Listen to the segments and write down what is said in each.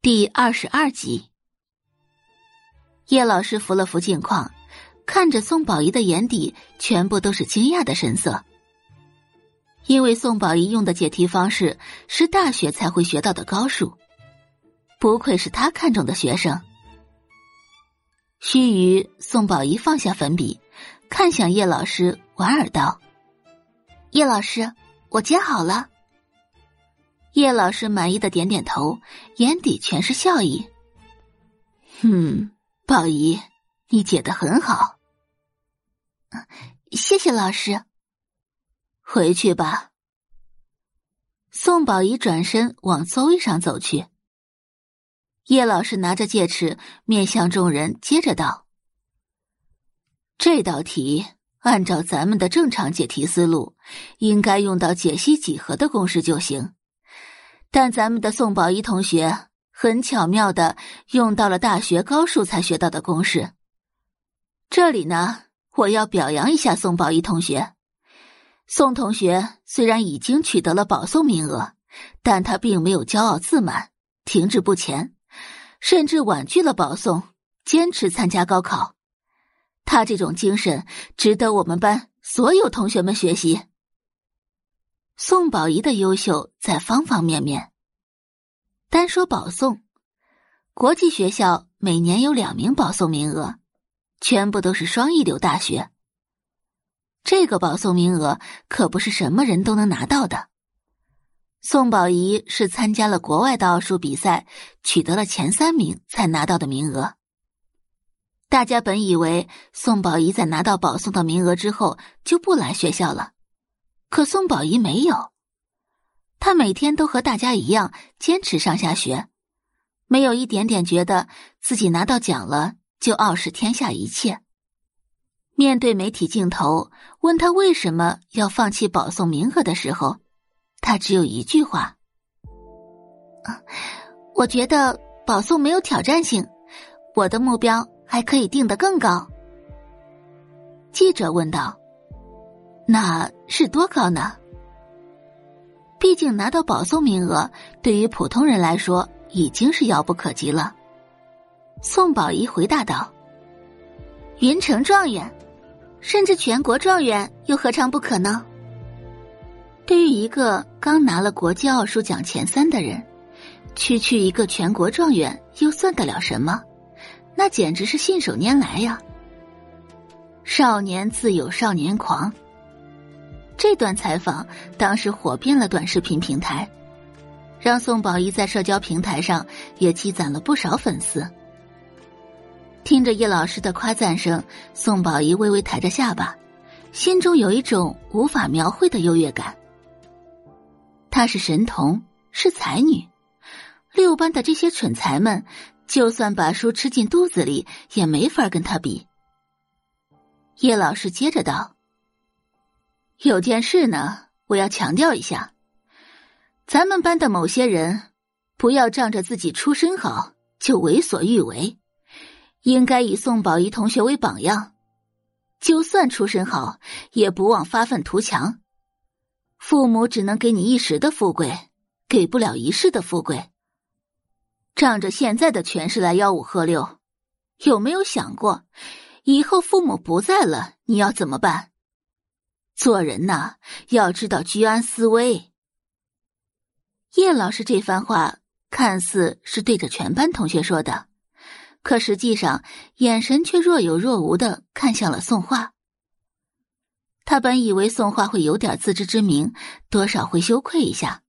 第二十二集，叶老师扶了扶镜框，看着宋宝仪的眼底全部都是惊讶的神色。因为宋宝仪用的解题方式是大学才会学到的高数，不愧是他看中的学生。须臾，宋宝仪放下粉笔，看向叶老师，莞尔道：“叶老师，我解好了。”叶老师满意的点点头，眼底全是笑意。嗯，宝仪，你解的很好。谢谢老师。回去吧。宋宝仪转身往座位上走去。叶老师拿着戒尺，面向众人，接着道：“这道题按照咱们的正常解题思路，应该用到解析几何的公式就行。但咱们的宋宝仪同学很巧妙的用到了大学高数才学到的公式。这里呢，我要表扬一下宋宝仪同学。宋同学虽然已经取得了保送名额，但他并没有骄傲自满，停滞不前。”甚至婉拒了保送，坚持参加高考。他这种精神值得我们班所有同学们学习。宋宝仪的优秀在方方面面。单说保送，国际学校每年有两名保送名额，全部都是双一流大学。这个保送名额可不是什么人都能拿到的。宋宝仪是参加了国外的奥数比赛，取得了前三名才拿到的名额。大家本以为宋宝仪在拿到保送的名额之后就不来学校了，可宋宝仪没有，他每天都和大家一样坚持上下学，没有一点点觉得自己拿到奖了就傲视天下一切。面对媒体镜头问他为什么要放弃保送名额的时候。他只有一句话：“我觉得保送没有挑战性，我的目标还可以定得更高。”记者问道：“那是多高呢？”毕竟拿到保送名额，对于普通人来说已经是遥不可及了。宋宝仪回答道：“云城状元，甚至全国状元，又何尝不可呢？”对于一个刚拿了国际奥数奖前三的人，区区一个全国状元又算得了什么？那简直是信手拈来呀！少年自有少年狂。这段采访当时火遍了短视频平台，让宋宝仪在社交平台上也积攒了不少粉丝。听着叶老师的夸赞声，宋宝仪微微抬着下巴，心中有一种无法描绘的优越感。她是神童，是才女，六班的这些蠢材们，就算把书吃进肚子里，也没法跟她比。叶老师接着道：“有件事呢，我要强调一下，咱们班的某些人，不要仗着自己出身好就为所欲为，应该以宋宝仪同学为榜样，就算出身好，也不忘发愤图强。”父母只能给你一时的富贵，给不了一世的富贵。仗着现在的权势来吆五喝六，有没有想过，以后父母不在了，你要怎么办？做人呐，要知道居安思危。叶老师这番话看似是对着全班同学说的，可实际上眼神却若有若无的看向了宋画。他本以为宋画会有点自知之明，多少会羞愧一下。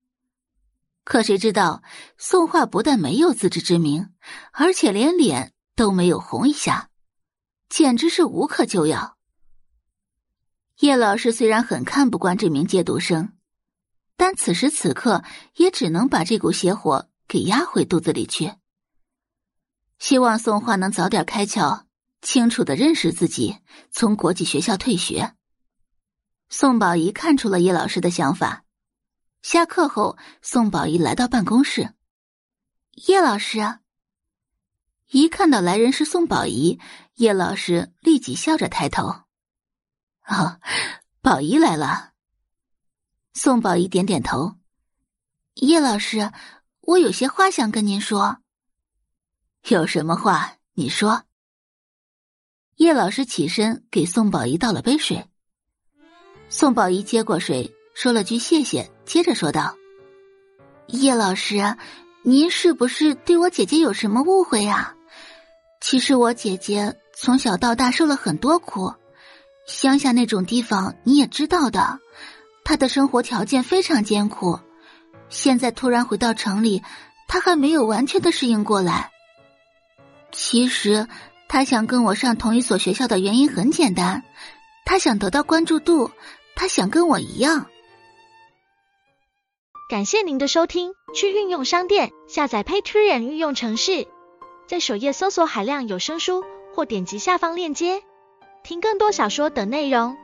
可谁知道，宋画不但没有自知之明，而且连脸都没有红一下，简直是无可救药。叶老师虽然很看不惯这名戒毒生，但此时此刻也只能把这股邪火给压回肚子里去。希望宋画能早点开窍，清楚的认识自己，从国际学校退学。宋宝仪看出了叶老师的想法。下课后，宋宝仪来到办公室。叶老师，一看到来人是宋宝仪，叶老师立即笑着抬头：“哦，宝仪来了。”宋宝仪点点头：“叶老师，我有些话想跟您说。”有什么话你说。叶老师起身给宋宝仪倒了杯水，宋宝仪接过水，说了句谢谢，接着说道：“叶老师，您是不是对我姐姐有什么误会呀？其实我姐姐从小到大受了很多苦，乡下那种地方你也知道的，他的生活条件非常艰苦，现在突然回到城里，他还没有完全的适应过来。”其实，他想跟我上同一所学校的原因很简单，他想得到关注度，他想跟我一样。感谢您的收听，去运用商店下载 Patreon 运用城市，在首页搜索海量有声书，或点击下方链接听更多小说等内容。